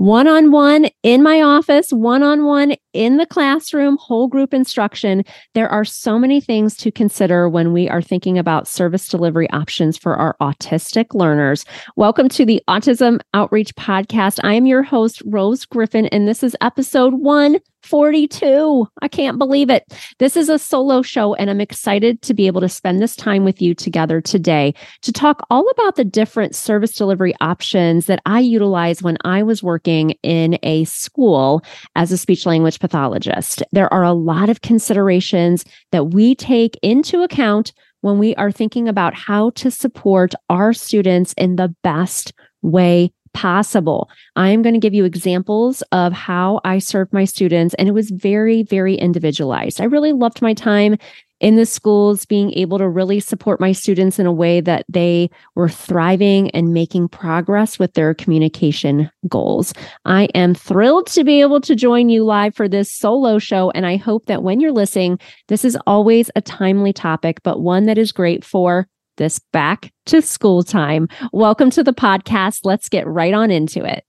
one on one in my office, one on one in the classroom, whole group instruction. There are so many things to consider when we are thinking about service delivery options for our autistic learners. Welcome to the Autism Outreach Podcast. I am your host, Rose Griffin, and this is episode one 42. I can't believe it. This is a solo show, and I'm excited to be able to spend this time with you together today to talk all about the different service delivery options that I utilize when I was working in a school as a speech language pathologist. There are a lot of considerations that we take into account when we are thinking about how to support our students in the best way possible. I am going to give you examples of how I serve my students, and it was very, very individualized. I really loved my time in the schools, being able to really support my students in a way that they were thriving and making progress with their communication goals. I am thrilled to be able to join you live for this solo show. And I hope that when you're listening, this is always a timely topic, but one that is great for this back to school time. Welcome to the podcast. Let's get right on into it.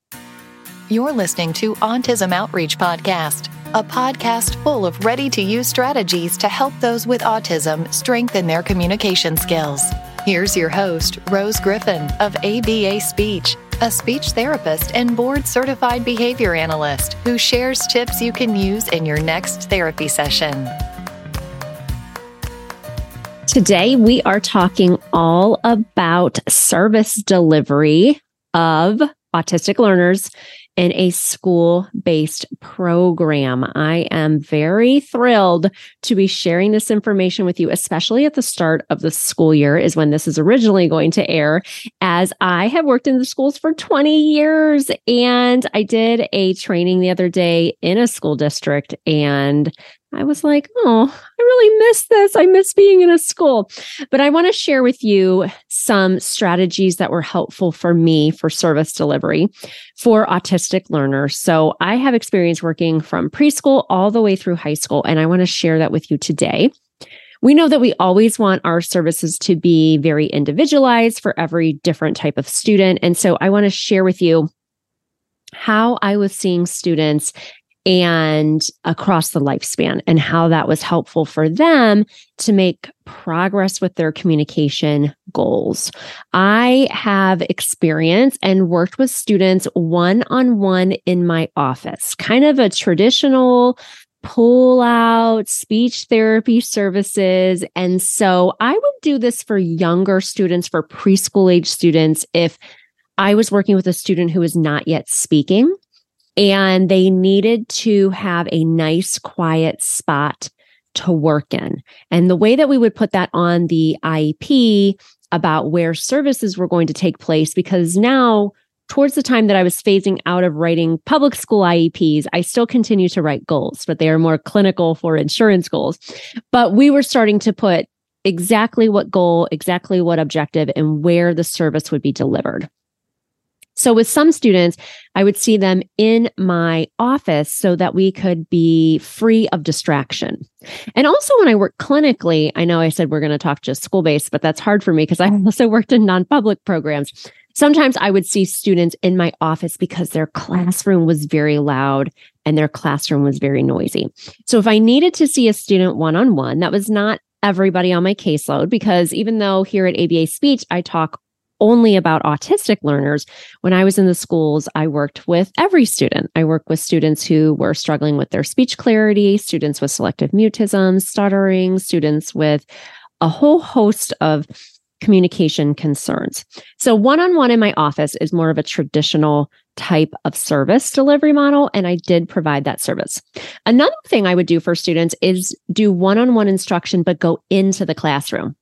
You're listening to Autism Outreach Podcast, a podcast full of ready to use strategies to help those with autism strengthen their communication skills. Here's your host, Rose Griffin of ABA Speech, a speech therapist and board certified behavior analyst who shares tips you can use in your next therapy session. Today, we are talking all about service delivery of autistic learners in a school based program. I am very thrilled to be sharing this information with you, especially at the start of the school year, is when this is originally going to air. As I have worked in the schools for 20 years, and I did a training the other day in a school district, and I was like, oh, I really miss this. I miss being in a school. But I want to share with you some strategies that were helpful for me for service delivery for autistic learners. So I have experience working from preschool all the way through high school, and I want to share that with you today. We know that we always want our services to be very individualized for every different type of student. And so I want to share with you how I was seeing students and across the lifespan and how that was helpful for them to make progress with their communication goals. I have experience and worked with students one on one in my office, kind of a traditional pull out speech therapy services. And so I would do this for younger students, for preschool age students, if I was working with a student who is not yet speaking and they needed to have a nice, quiet spot to work in. And the way that we would put that on the IEP about where services were going to take place, because now, towards the time that I was phasing out of writing public school IEPs, I still continue to write goals, but they are more clinical for insurance goals. But we were starting to put exactly what goal, exactly what objective, and where the service would be delivered. So with some students, I would see them in my office so that we could be free of distraction. And also when I work clinically, I know I said we're going to talk just school based, but that's hard for me because I mm. also worked in non-public programs. Sometimes I would see students in my office because their classroom was very loud and their classroom was very noisy. So if I needed to see a student one on one, that was not everybody on my caseload because even though here at ABA Speech, I talk only about autistic learners. When I was in the schools, I worked with every student. I worked with students who were struggling with their speech clarity, students with selective mutism, stuttering, students with a whole host of communication concerns. So, one on one in my office is more of a traditional type of service delivery model, and I did provide that service. Another thing I would do for students is do one on one instruction, but go into the classroom.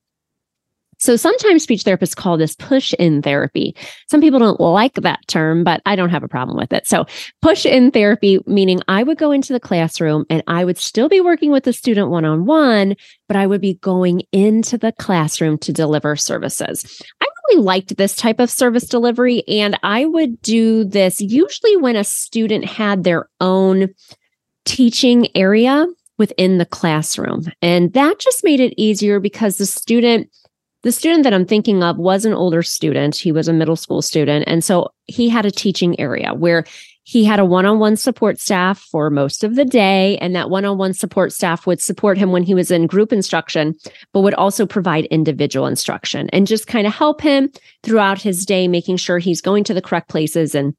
So sometimes speech therapists call this push in therapy. Some people don't like that term, but I don't have a problem with it. So push in therapy, meaning I would go into the classroom and I would still be working with the student one on one, but I would be going into the classroom to deliver services. I really liked this type of service delivery, and I would do this usually when a student had their own teaching area within the classroom. And that just made it easier because the student the student that I'm thinking of was an older student. He was a middle school student. And so he had a teaching area where he had a one on one support staff for most of the day. And that one on one support staff would support him when he was in group instruction, but would also provide individual instruction and just kind of help him throughout his day, making sure he's going to the correct places and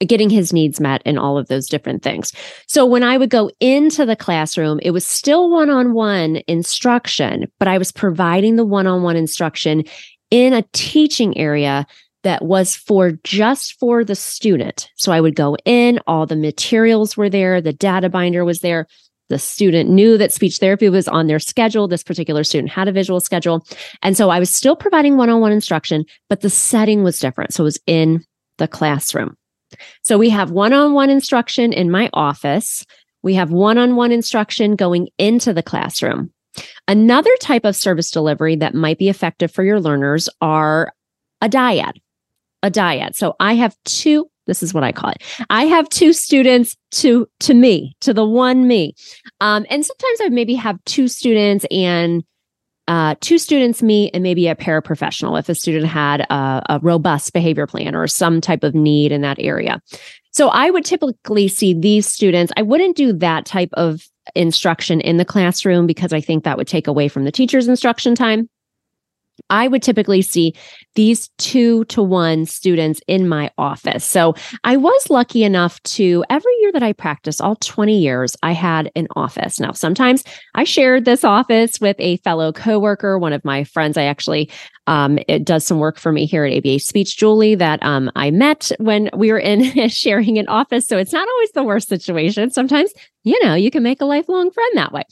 getting his needs met and all of those different things. So when I would go into the classroom, it was still one on one instruction, but I was providing the one on one instruction in a teaching area that was for just for the student. So I would go in, all the materials were there, the data binder was there. The student knew that speech therapy was on their schedule. This particular student had a visual schedule. And so I was still providing one on one instruction, but the setting was different. So it was in the classroom. So we have one on one instruction in my office. We have one on one instruction going into the classroom. Another type of service delivery that might be effective for your learners are a dyad. A dyad. So I have two this is what I call it. I have two students to to me, to the one me. Um, and sometimes I maybe have two students and uh, two students meet and maybe a paraprofessional if a student had a, a robust behavior plan or some type of need in that area. So I would typically see these students. I wouldn't do that type of instruction in the classroom because I think that would take away from the teacher's instruction time. I would typically see these two to one students in my office. So I was lucky enough to every year that I practiced, all 20 years, I had an office. Now, sometimes I shared this office with a fellow coworker, one of my friends. I actually um, it does some work for me here at ABA Speech, Julie, that um, I met when we were in sharing an office. So it's not always the worst situation. Sometimes, you know, you can make a lifelong friend that way.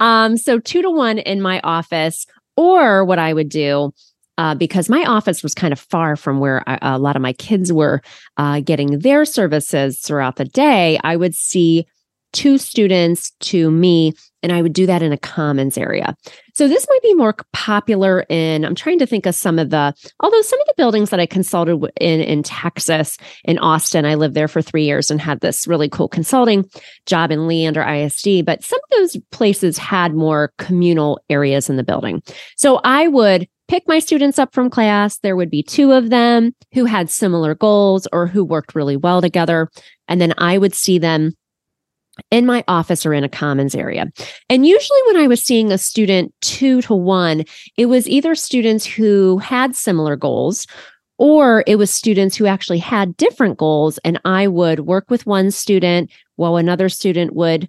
Um, so two to one in my office or what I would do, uh, because my office was kind of far from where I, a lot of my kids were uh, getting their services throughout the day, I would see two students to me and I would do that in a commons area. So this might be more popular in I'm trying to think of some of the although some of the buildings that I consulted in in Texas in Austin I lived there for 3 years and had this really cool consulting job in Leander ISD but some of those places had more communal areas in the building. So I would pick my students up from class. There would be two of them who had similar goals or who worked really well together. And then I would see them in my office or in a commons area. And usually, when I was seeing a student two to one, it was either students who had similar goals or it was students who actually had different goals. And I would work with one student while another student would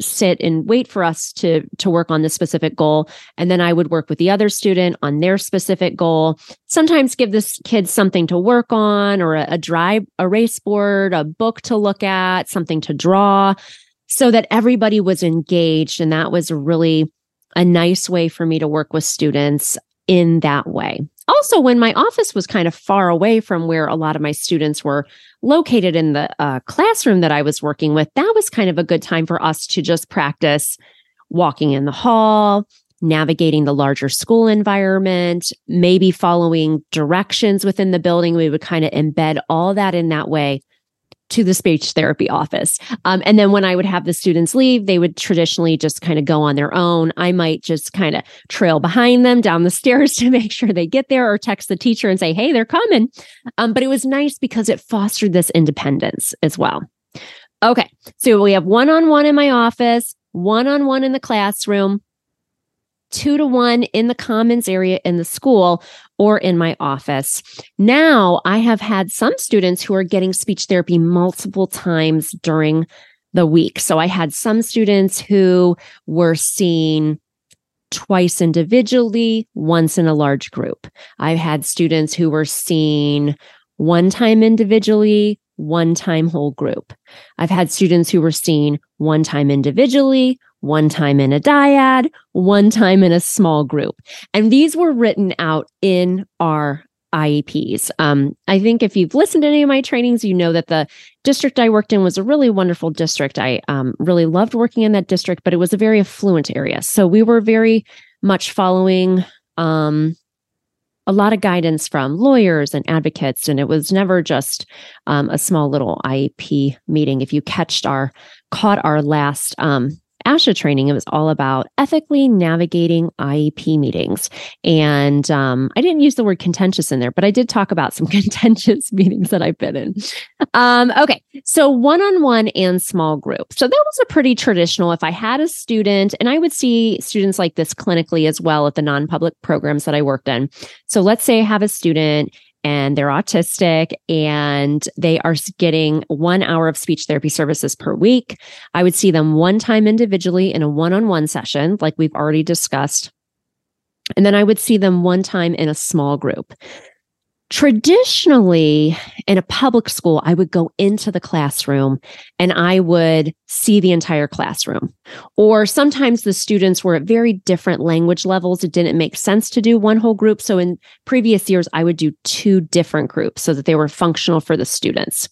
sit and wait for us to to work on the specific goal. And then i would work with the other student on their specific goal. Sometimes give this kid something to work on or a, a dry erase board a book to look at something to draw so that everybody was engaged. And that was really a nice way for me to work with students in that way. Also when my office was kind of far away from where a lot of my students were located in the uh, classroom that I was working with, that was kind of a good time for us to just practice walking in the hall, navigating the larger school environment, maybe following directions within the building. We would kind of embed all that in that way to the speech therapy office. Um, and then when I would have the students leave, they would traditionally just kind of go on their own. I might just kind of trail behind them down the stairs to make sure they get there or text the teacher and say, hey, they're coming. Um, but it was nice because it fostered this independence as well. Okay. So we have one on one in my office, one on one in the classroom, two to one in the commons area in the school or in my office. Now I have had some students who are getting speech therapy multiple times during the week. So I had some students who were seen twice individually, once in a large group. I've had students who were seen one time individually, one time whole group. I've had students who were seen one time individually, one time in a dyad, one time in a small group. And these were written out in our IEPs. Um, I think if you've listened to any of my trainings, you know that the district I worked in was a really wonderful district. I um, really loved working in that district, but it was a very affluent area. So we were very much following um, a lot of guidance from lawyers and advocates, and it was never just um, a small little IEP meeting. If you catched our caught our last um, ASHA training, it was all about ethically navigating IEP meetings. And um, I didn't use the word contentious in there, but I did talk about some contentious meetings that I've been in. Um, okay. So one on one and small group. So that was a pretty traditional. If I had a student, and I would see students like this clinically as well at the non public programs that I worked in. So let's say I have a student and they're autistic and they are getting one hour of speech therapy services per week. I would see them one time individually in a one on one session, like we've already discussed. And then I would see them one time in a small group. Traditionally, in a public school, I would go into the classroom and I would see the entire classroom. Or sometimes the students were at very different language levels. It didn't make sense to do one whole group. So in previous years, I would do two different groups so that they were functional for the students.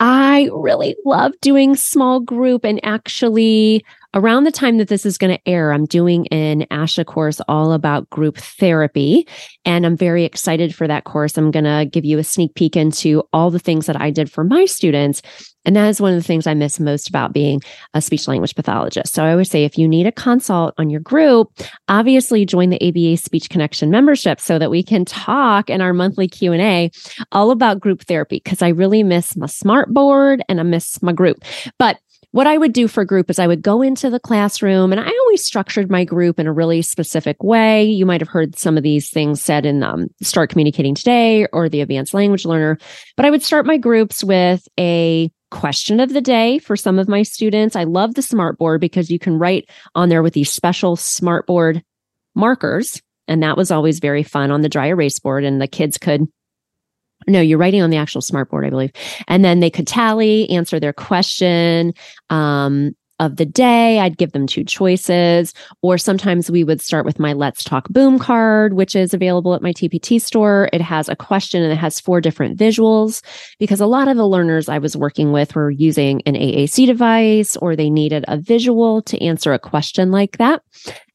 I really love doing small group and actually around the time that this is going to air, I'm doing an ASHA course all about group therapy. And I'm very excited for that course. I'm going to give you a sneak peek into all the things that I did for my students. And that is one of the things I miss most about being a speech language pathologist. So I always say if you need a consult on your group, obviously join the ABA Speech Connection membership so that we can talk in our monthly Q&A all about group therapy because I really miss my smart board and I miss my group. But what I would do for group is I would go into the classroom and I always structured my group in a really specific way. You might have heard some of these things said in um, Start Communicating Today or the Advanced Language Learner, but I would start my groups with a question of the day for some of my students. I love the smartboard because you can write on there with these special smartboard markers. And that was always very fun on the dry erase board. And the kids could no, you're writing on the actual smartboard, I believe. And then they could tally, answer their question. Um, of the day. I'd give them two choices. Or sometimes we would start with my Let's Talk Boom card, which is available at my TPT store. It has a question and it has four different visuals because a lot of the learners I was working with were using an AAC device or they needed a visual to answer a question like that.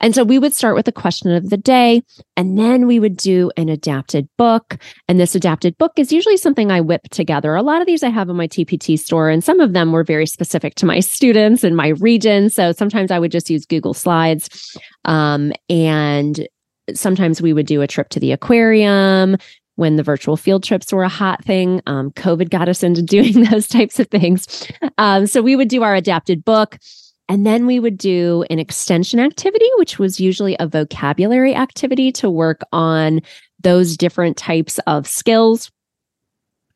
And so we would start with the question of the day and then we would do an adapted book. And this adapted book is usually something I whip together. A lot of these I have in my TPT store and some of them were very specific to my students and my region. So sometimes I would just use Google Slides. Um, and sometimes we would do a trip to the aquarium when the virtual field trips were a hot thing. Um, COVID got us into doing those types of things. Um, so we would do our adapted book. And then we would do an extension activity, which was usually a vocabulary activity to work on those different types of skills.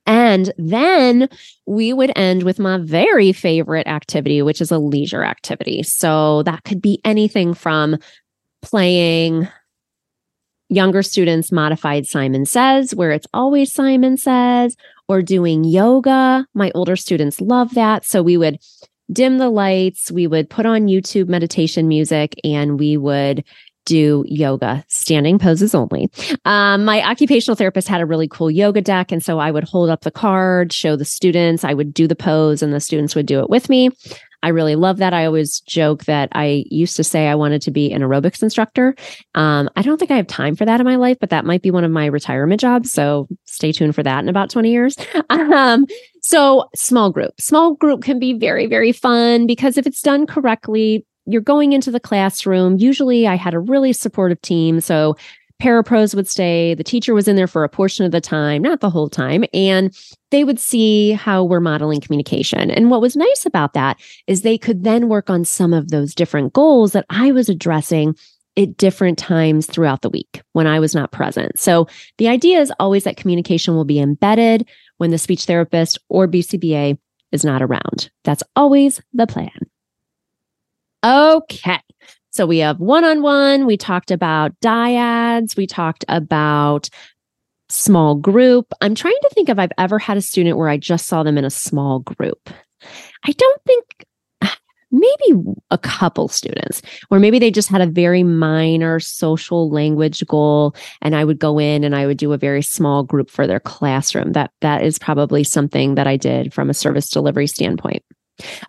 And then we would end with my very favorite activity, which is a leisure activity. So that could be anything from playing younger students modified Simon Says, where it's always Simon Says, or doing yoga. My older students love that. So we would dim the lights, we would put on YouTube meditation music, and we would do yoga, standing poses only. Um, my occupational therapist had a really cool yoga deck. And so I would hold up the card, show the students, I would do the pose, and the students would do it with me. I really love that. I always joke that I used to say I wanted to be an aerobics instructor. Um, I don't think I have time for that in my life, but that might be one of my retirement jobs. So stay tuned for that in about 20 years. Um, so small group, small group can be very, very fun because if it's done correctly, you're going into the classroom. Usually I had a really supportive team. So parapros would stay. The teacher was in there for a portion of the time, not the whole time. And they would see how we're modeling communication. And what was nice about that is they could then work on some of those different goals that I was addressing at different times throughout the week when I was not present. So the idea is always that communication will be embedded when the speech therapist or BCBA is not around. That's always the plan. Okay. So we have one on one. We talked about dyads. We talked about small group. I'm trying to think if I've ever had a student where I just saw them in a small group. I don't think maybe a couple students or maybe they just had a very minor social language goal and i would go in and i would do a very small group for their classroom that that is probably something that i did from a service delivery standpoint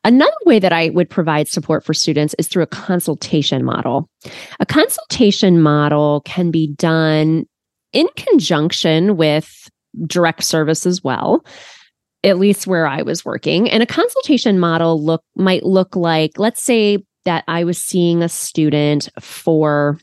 Another way that I would provide support for students is through a consultation model. A consultation model can be done in conjunction with direct service as well at least where I was working. And a consultation model look might look like let's say that I was seeing a student for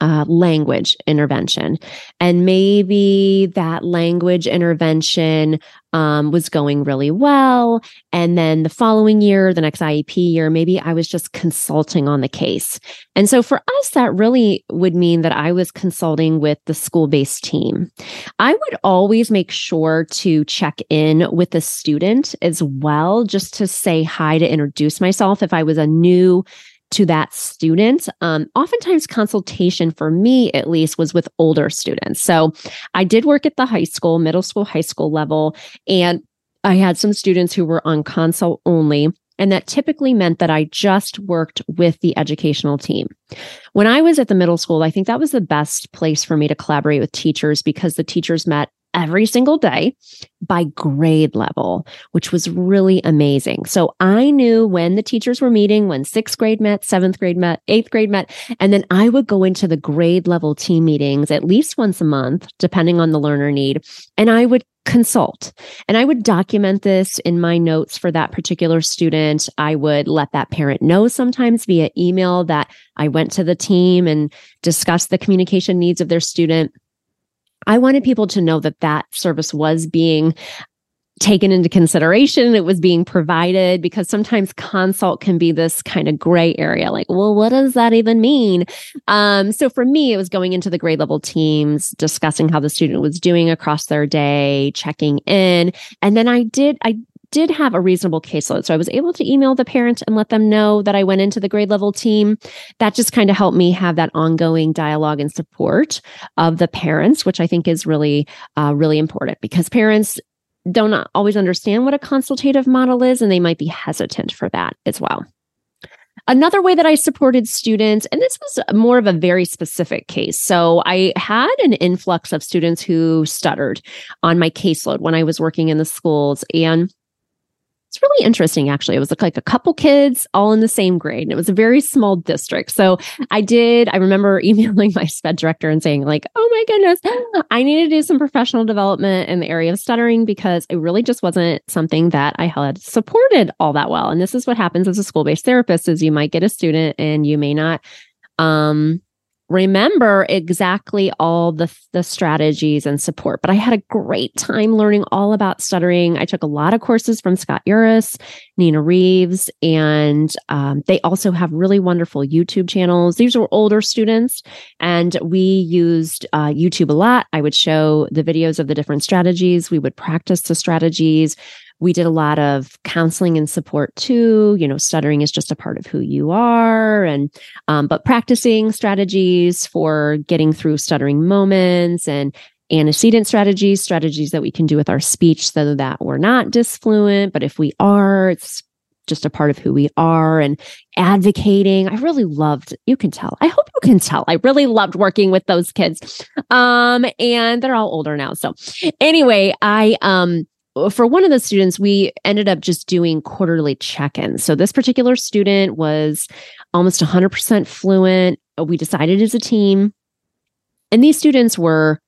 uh, language intervention. And maybe that language intervention um, was going really well. And then the following year, the next IEP year, maybe I was just consulting on the case. And so for us, that really would mean that I was consulting with the school based team. I would always make sure to check in with the student as well, just to say hi to introduce myself if I was a new to that student. Um, oftentimes, consultation for me, at least, was with older students. So I did work at the high school, middle school, high school level, and I had some students who were on consult only. And that typically meant that I just worked with the educational team. When I was at the middle school, I think that was the best place for me to collaborate with teachers because the teachers met every single day by grade level, which was really amazing. So I knew when the teachers were meeting, when sixth grade met, seventh grade met, eighth grade met, and then I would go into the grade level team meetings at least once a month, depending on the learner need. And I would consult and I would document this in my notes for that particular student. I would let that parent know sometimes via email that I went to the team and discussed the communication needs of their student. I wanted people to know that that service was being taken into consideration. It was being provided because sometimes consult can be this kind of gray area like well what does that even mean? Um, so for me it was going into the grade level teams discussing how the student was doing across their day checking in. And then i did i did have a reasonable caseload. So I was able to email the parent and let them know that I went into the grade level team. That just kind of helped me have that ongoing dialogue and support of the parents, which I think is really, uh, really important because parents don't always understand what a consultative model is and they might be hesitant for that as well. Another way that I supported students, and this was more of a very specific case. So I had an influx of students who stuttered on my caseload when I was working in the schools. And it's really interesting, actually. It was like a couple kids all in the same grade, and it was a very small district. So I did, I remember emailing my SPED director and saying, like, oh my goodness, I need to do some professional development in the area of stuttering because it really just wasn't something that I had supported all that well. And this is what happens as a school-based therapist is you might get a student and you may not um remember exactly all the the strategies and support but i had a great time learning all about stuttering. I took a lot of courses from Scott Yaruss nina reeves and um, they also have really wonderful youtube channels. These were older students and we used uh, youtube a lot. I would show the videos of the different strategies. We would practice the strategies we did a lot of counseling and support too you know stuttering is just a part of who you are and um, but practicing strategies for getting through stuttering moments and antecedent strategies strategies that we can do with our speech so that we're not disfluent but if we are it's just a part of who we are and advocating. I really loved, you can tell. I hope you can tell. I really loved working with those kids. Um, and they're all older now. So anyway, I um for one of the students, we ended up just doing quarterly check ins. So this particular student was almost 100% fluent. We decided as a team. And these students were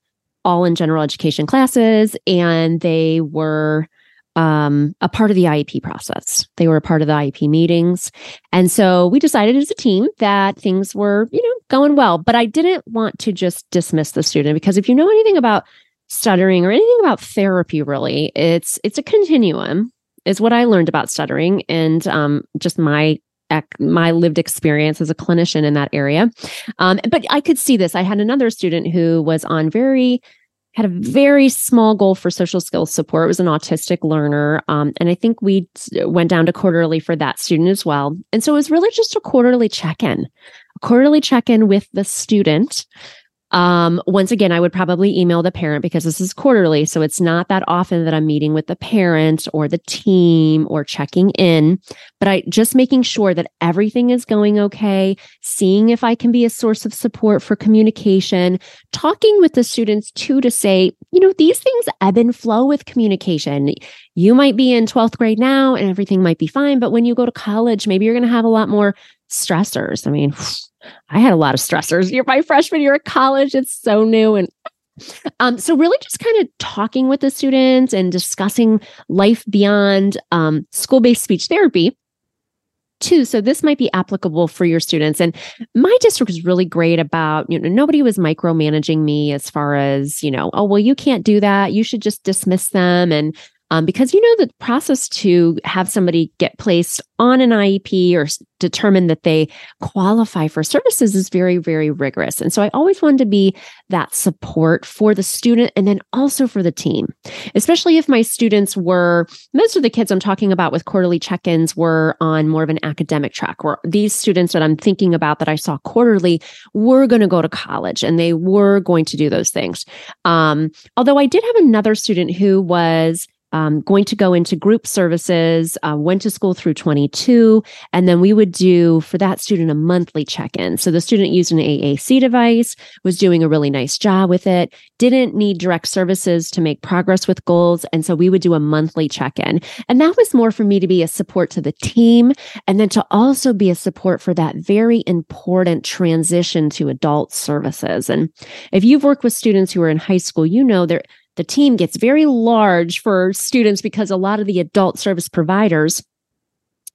all in general education classes and they were um, a part of the IEP process. They were a part of the IEP meetings. And so we decided as a team that things were, you know, going well. But I didn't want to just dismiss the student because if you know anything about stuttering or anything about therapy really. It's it's a continuum is what i learned about stuttering and um, just my my lived experience as a clinician in that area. Um, but i could see this. I had another student who was on very had a very small goal for social skills support. It was an autistic learner um, and i think we went down to quarterly for that student as well. And so it was really just a quarterly check-in a quarterly check-in with the student um, once again, I would probably email the parent because this is quarterly. So it's not that often that I'm meeting with the parent or the team or checking in, but I just making sure that everything is going okay, seeing if I can be a source of support for communication, talking with the students too to say, you know, these things ebb and flow with communication. You might be in 12th grade now and everything might be fine, but when you go to college, maybe you're going to have a lot more stressors. I mean, I had a lot of stressors. You're my freshman year at college. It's so new. And um, so really just kind of talking with the students and discussing life beyond um, school-based speech therapy too. So this might be applicable for your students. And my district was really great about, you know, nobody was micromanaging me as far as, you know, oh, well, you can't do that. You should just dismiss them. And um, because you know the process to have somebody get placed on an IEP or determine that they qualify for services is very, very rigorous. And so I always wanted to be that support for the student and then also for the team, especially if my students were, most of the kids I'm talking about with quarterly check ins were on more of an academic track, where these students that I'm thinking about that I saw quarterly were going to go to college and they were going to do those things. Um, although I did have another student who was um, going to go into group services, uh, went to school through 22, and then we would do for that student a monthly check in. So the student used an AAC device, was doing a really nice job with it, didn't need direct services to make progress with goals. And so we would do a monthly check in. And that was more for me to be a support to the team and then to also be a support for that very important transition to adult services. And if you've worked with students who are in high school, you know there the team gets very large for students because a lot of the adult service providers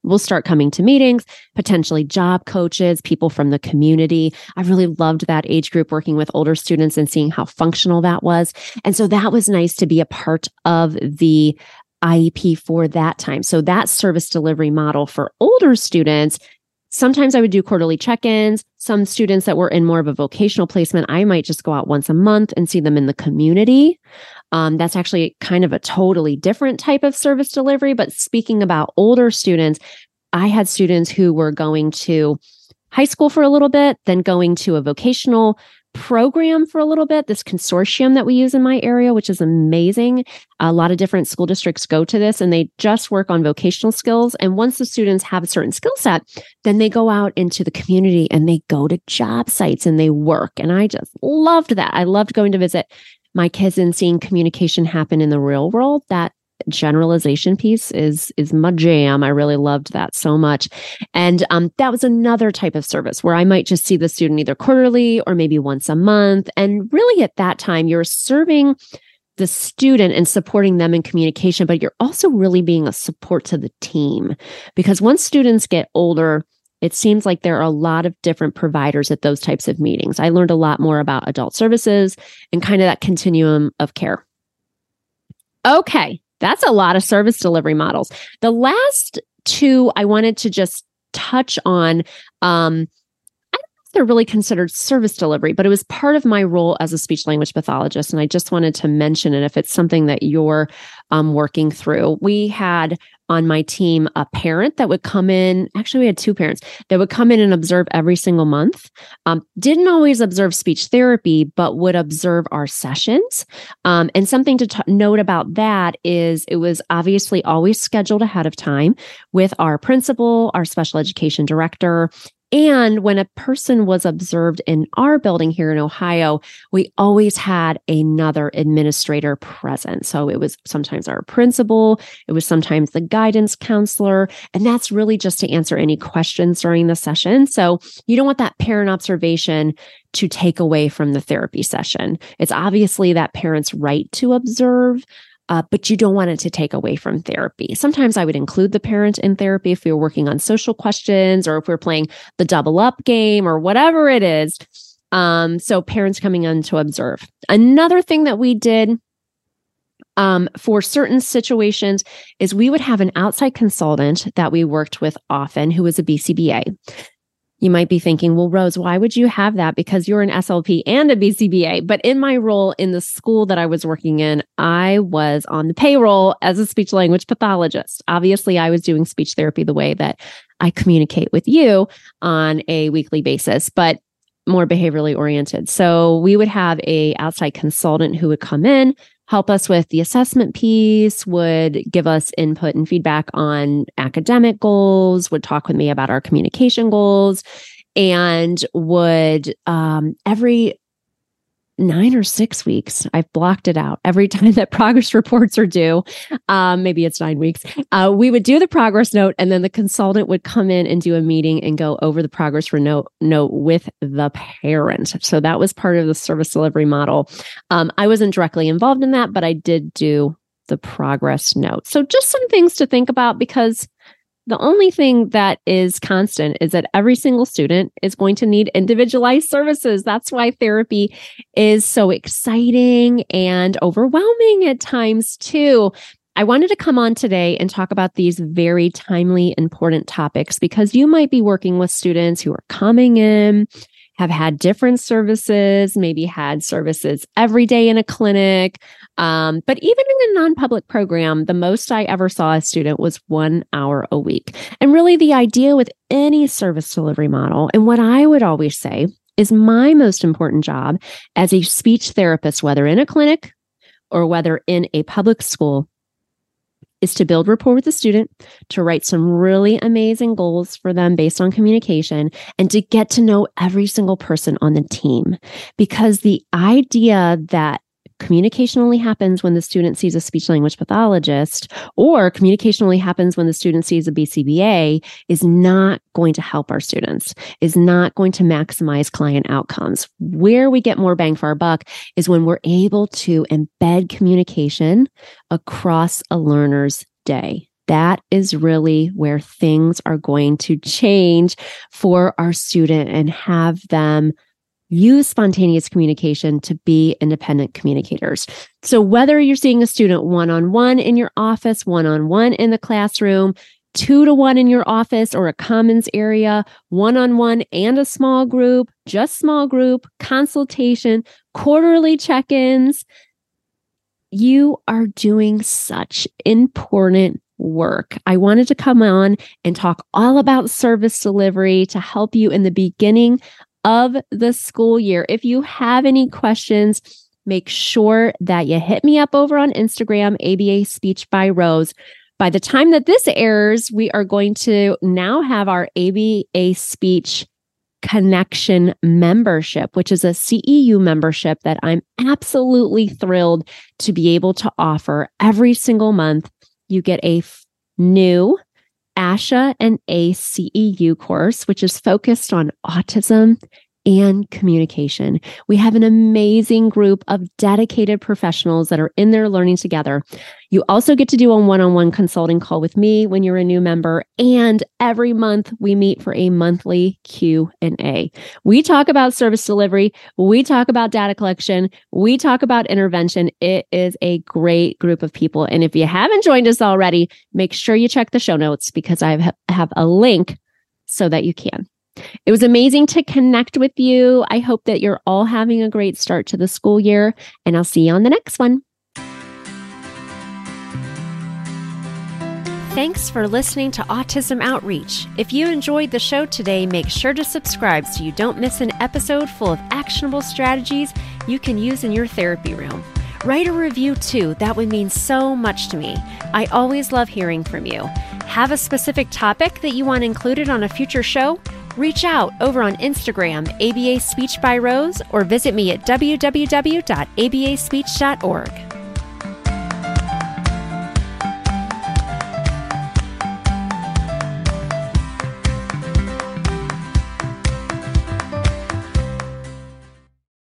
will start coming to meetings, potentially job coaches, people from the community. I really loved that age group working with older students and seeing how functional that was. And so that was nice to be a part of the IEP for that time. So that service delivery model for older students Sometimes I would do quarterly check ins. Some students that were in more of a vocational placement, I might just go out once a month and see them in the community. Um, that's actually kind of a totally different type of service delivery. But speaking about older students, I had students who were going to high school for a little bit, then going to a vocational program for a little bit, this consortium that we use in my area, which is amazing. A lot of different school districts go to this and they just work on vocational skills. And once the students have a certain skill set, then they go out into the community and they go to job sites and they work. And I just loved that. I loved going to visit my kids and seeing communication happen in the real world. That generalization piece is is my jam. I really loved that so much. And um, that was another type of service where I might just see the student either quarterly or maybe once a month. And really at that time, you're serving the student and supporting them in communication, but you're also really being a support to the team. Because once students get older, it seems like there are a lot of different providers at those types of meetings. I learned a lot more about adult services and kind of that continuum of care. Okay, that's a lot of service delivery models. The last two I wanted to just touch on. Um, I don't know if they're really considered service delivery, but it was part of my role as a speech language pathologist. And I just wanted to mention it if it's something that you're um, working through. We had on my team a parent that would come in. Actually, we had two parents that would come in and observe every single month. Um, didn't always observe speech therapy, but would observe our sessions. Um, and something to t- note about that is it was obviously always scheduled ahead of time with our principal, our special education director, and when a person was observed in our building here in Ohio, we always had another administrator present. So it was sometimes our principal, it was sometimes the guidance counselor. And that's really just to answer any questions during the session. So you don't want that parent observation to take away from the therapy session. It's obviously that parent's right to observe, uh, but you don't want it to take away from therapy. Sometimes I would include the parent in therapy if we were working on social questions or if we we're playing the double up game or whatever it is. Um, so parents coming in to observe. Another thing that we did um, for certain situations is we would have an outside consultant that we worked with often who was a BCBA. You might be thinking, well, Rose, why would you have that? Because you're an SLP and a BCBA. But in my role in the school that I was working in, I was on the payroll as a speech language pathologist. Obviously, I was doing speech therapy the way that I communicate with you on a weekly basis, but more behaviorally oriented. So we would have a outside consultant who would come in, help us with the assessment piece, would give us input and feedback on academic goals, would talk with me about our communication goals, and would um, every nine or six weeks. I've blocked it out every time that progress reports are due. Um, maybe it's nine weeks. Uh, we would do the progress note, and then the consultant would come in and do a meeting and go over the progress note, note with the parent. So that was part of the service delivery model. Um, I wasn't directly involved in that, but I did do the progress note. So just some things to think about because The only thing that is constant is that every single student is going to need individualized services. That's why therapy is so exciting and overwhelming at times, too. I wanted to come on today and talk about these very timely, important topics because you might be working with students who are coming in have had different services, maybe had services every day in a clinic. Um, but even in a non public program, the most I ever saw a student was one hour a week. And really, the idea with any service delivery model, and what I would always say is my most important job as a speech therapist, whether in a clinic or whether in a public school, is to build rapport with the student, to write some really amazing goals for them based on communication, and to get to know every single person on the team. Because the idea that communication only happens when the student sees a speech language pathologist or communication only happens when the student sees a BCBA is not going to help our students, is not going to maximize client outcomes. Where we get more bang for our buck is when we're able to embed communication across a learner's day. That is really where things are going to change for our student and have them use spontaneous communication to be independent communicators. So, whether you're seeing a student one on one in your office, one on one in the classroom, two to one in your office or a commons area, one on one and a small group, just small group, consultation, quarterly check ins, you are doing such important work. I wanted to come on and talk all about service delivery to help you in the beginning of the school year. If you have any questions, make sure that you hit me up over on Instagram, ABA Speech by Rose. By the time that this airs, we are going to now have our ABA Speech Connection membership, which is a CEU membership that I'm absolutely thrilled to be able to offer every single month. You get a f- new ASHA and ACEU course, which is focused on autism and communication. We have an amazing group of dedicated professionals that are in there learning together. You also get to do a one-on-one consulting call with me when you're a new member and every month we meet for a monthly Q&A. We talk about service delivery, we talk about data collection, we talk about intervention. It is a great group of people and if you haven't joined us already, make sure you check the show notes because I have a link so that you can. It was amazing to connect with you. I hope that you're all having a great start to the school year, and I'll see you on the next one. Thanks for listening to Autism Outreach. If you enjoyed the show today, make sure to subscribe so you don't miss an episode full of actionable strategies you can use in your therapy room. Write a review too, that would mean so much to me. I always love hearing from you. Have a specific topic that you want included on a future show? Reach out over on Instagram, ABA Speech by Rose, or visit me at www.abaspeech.org.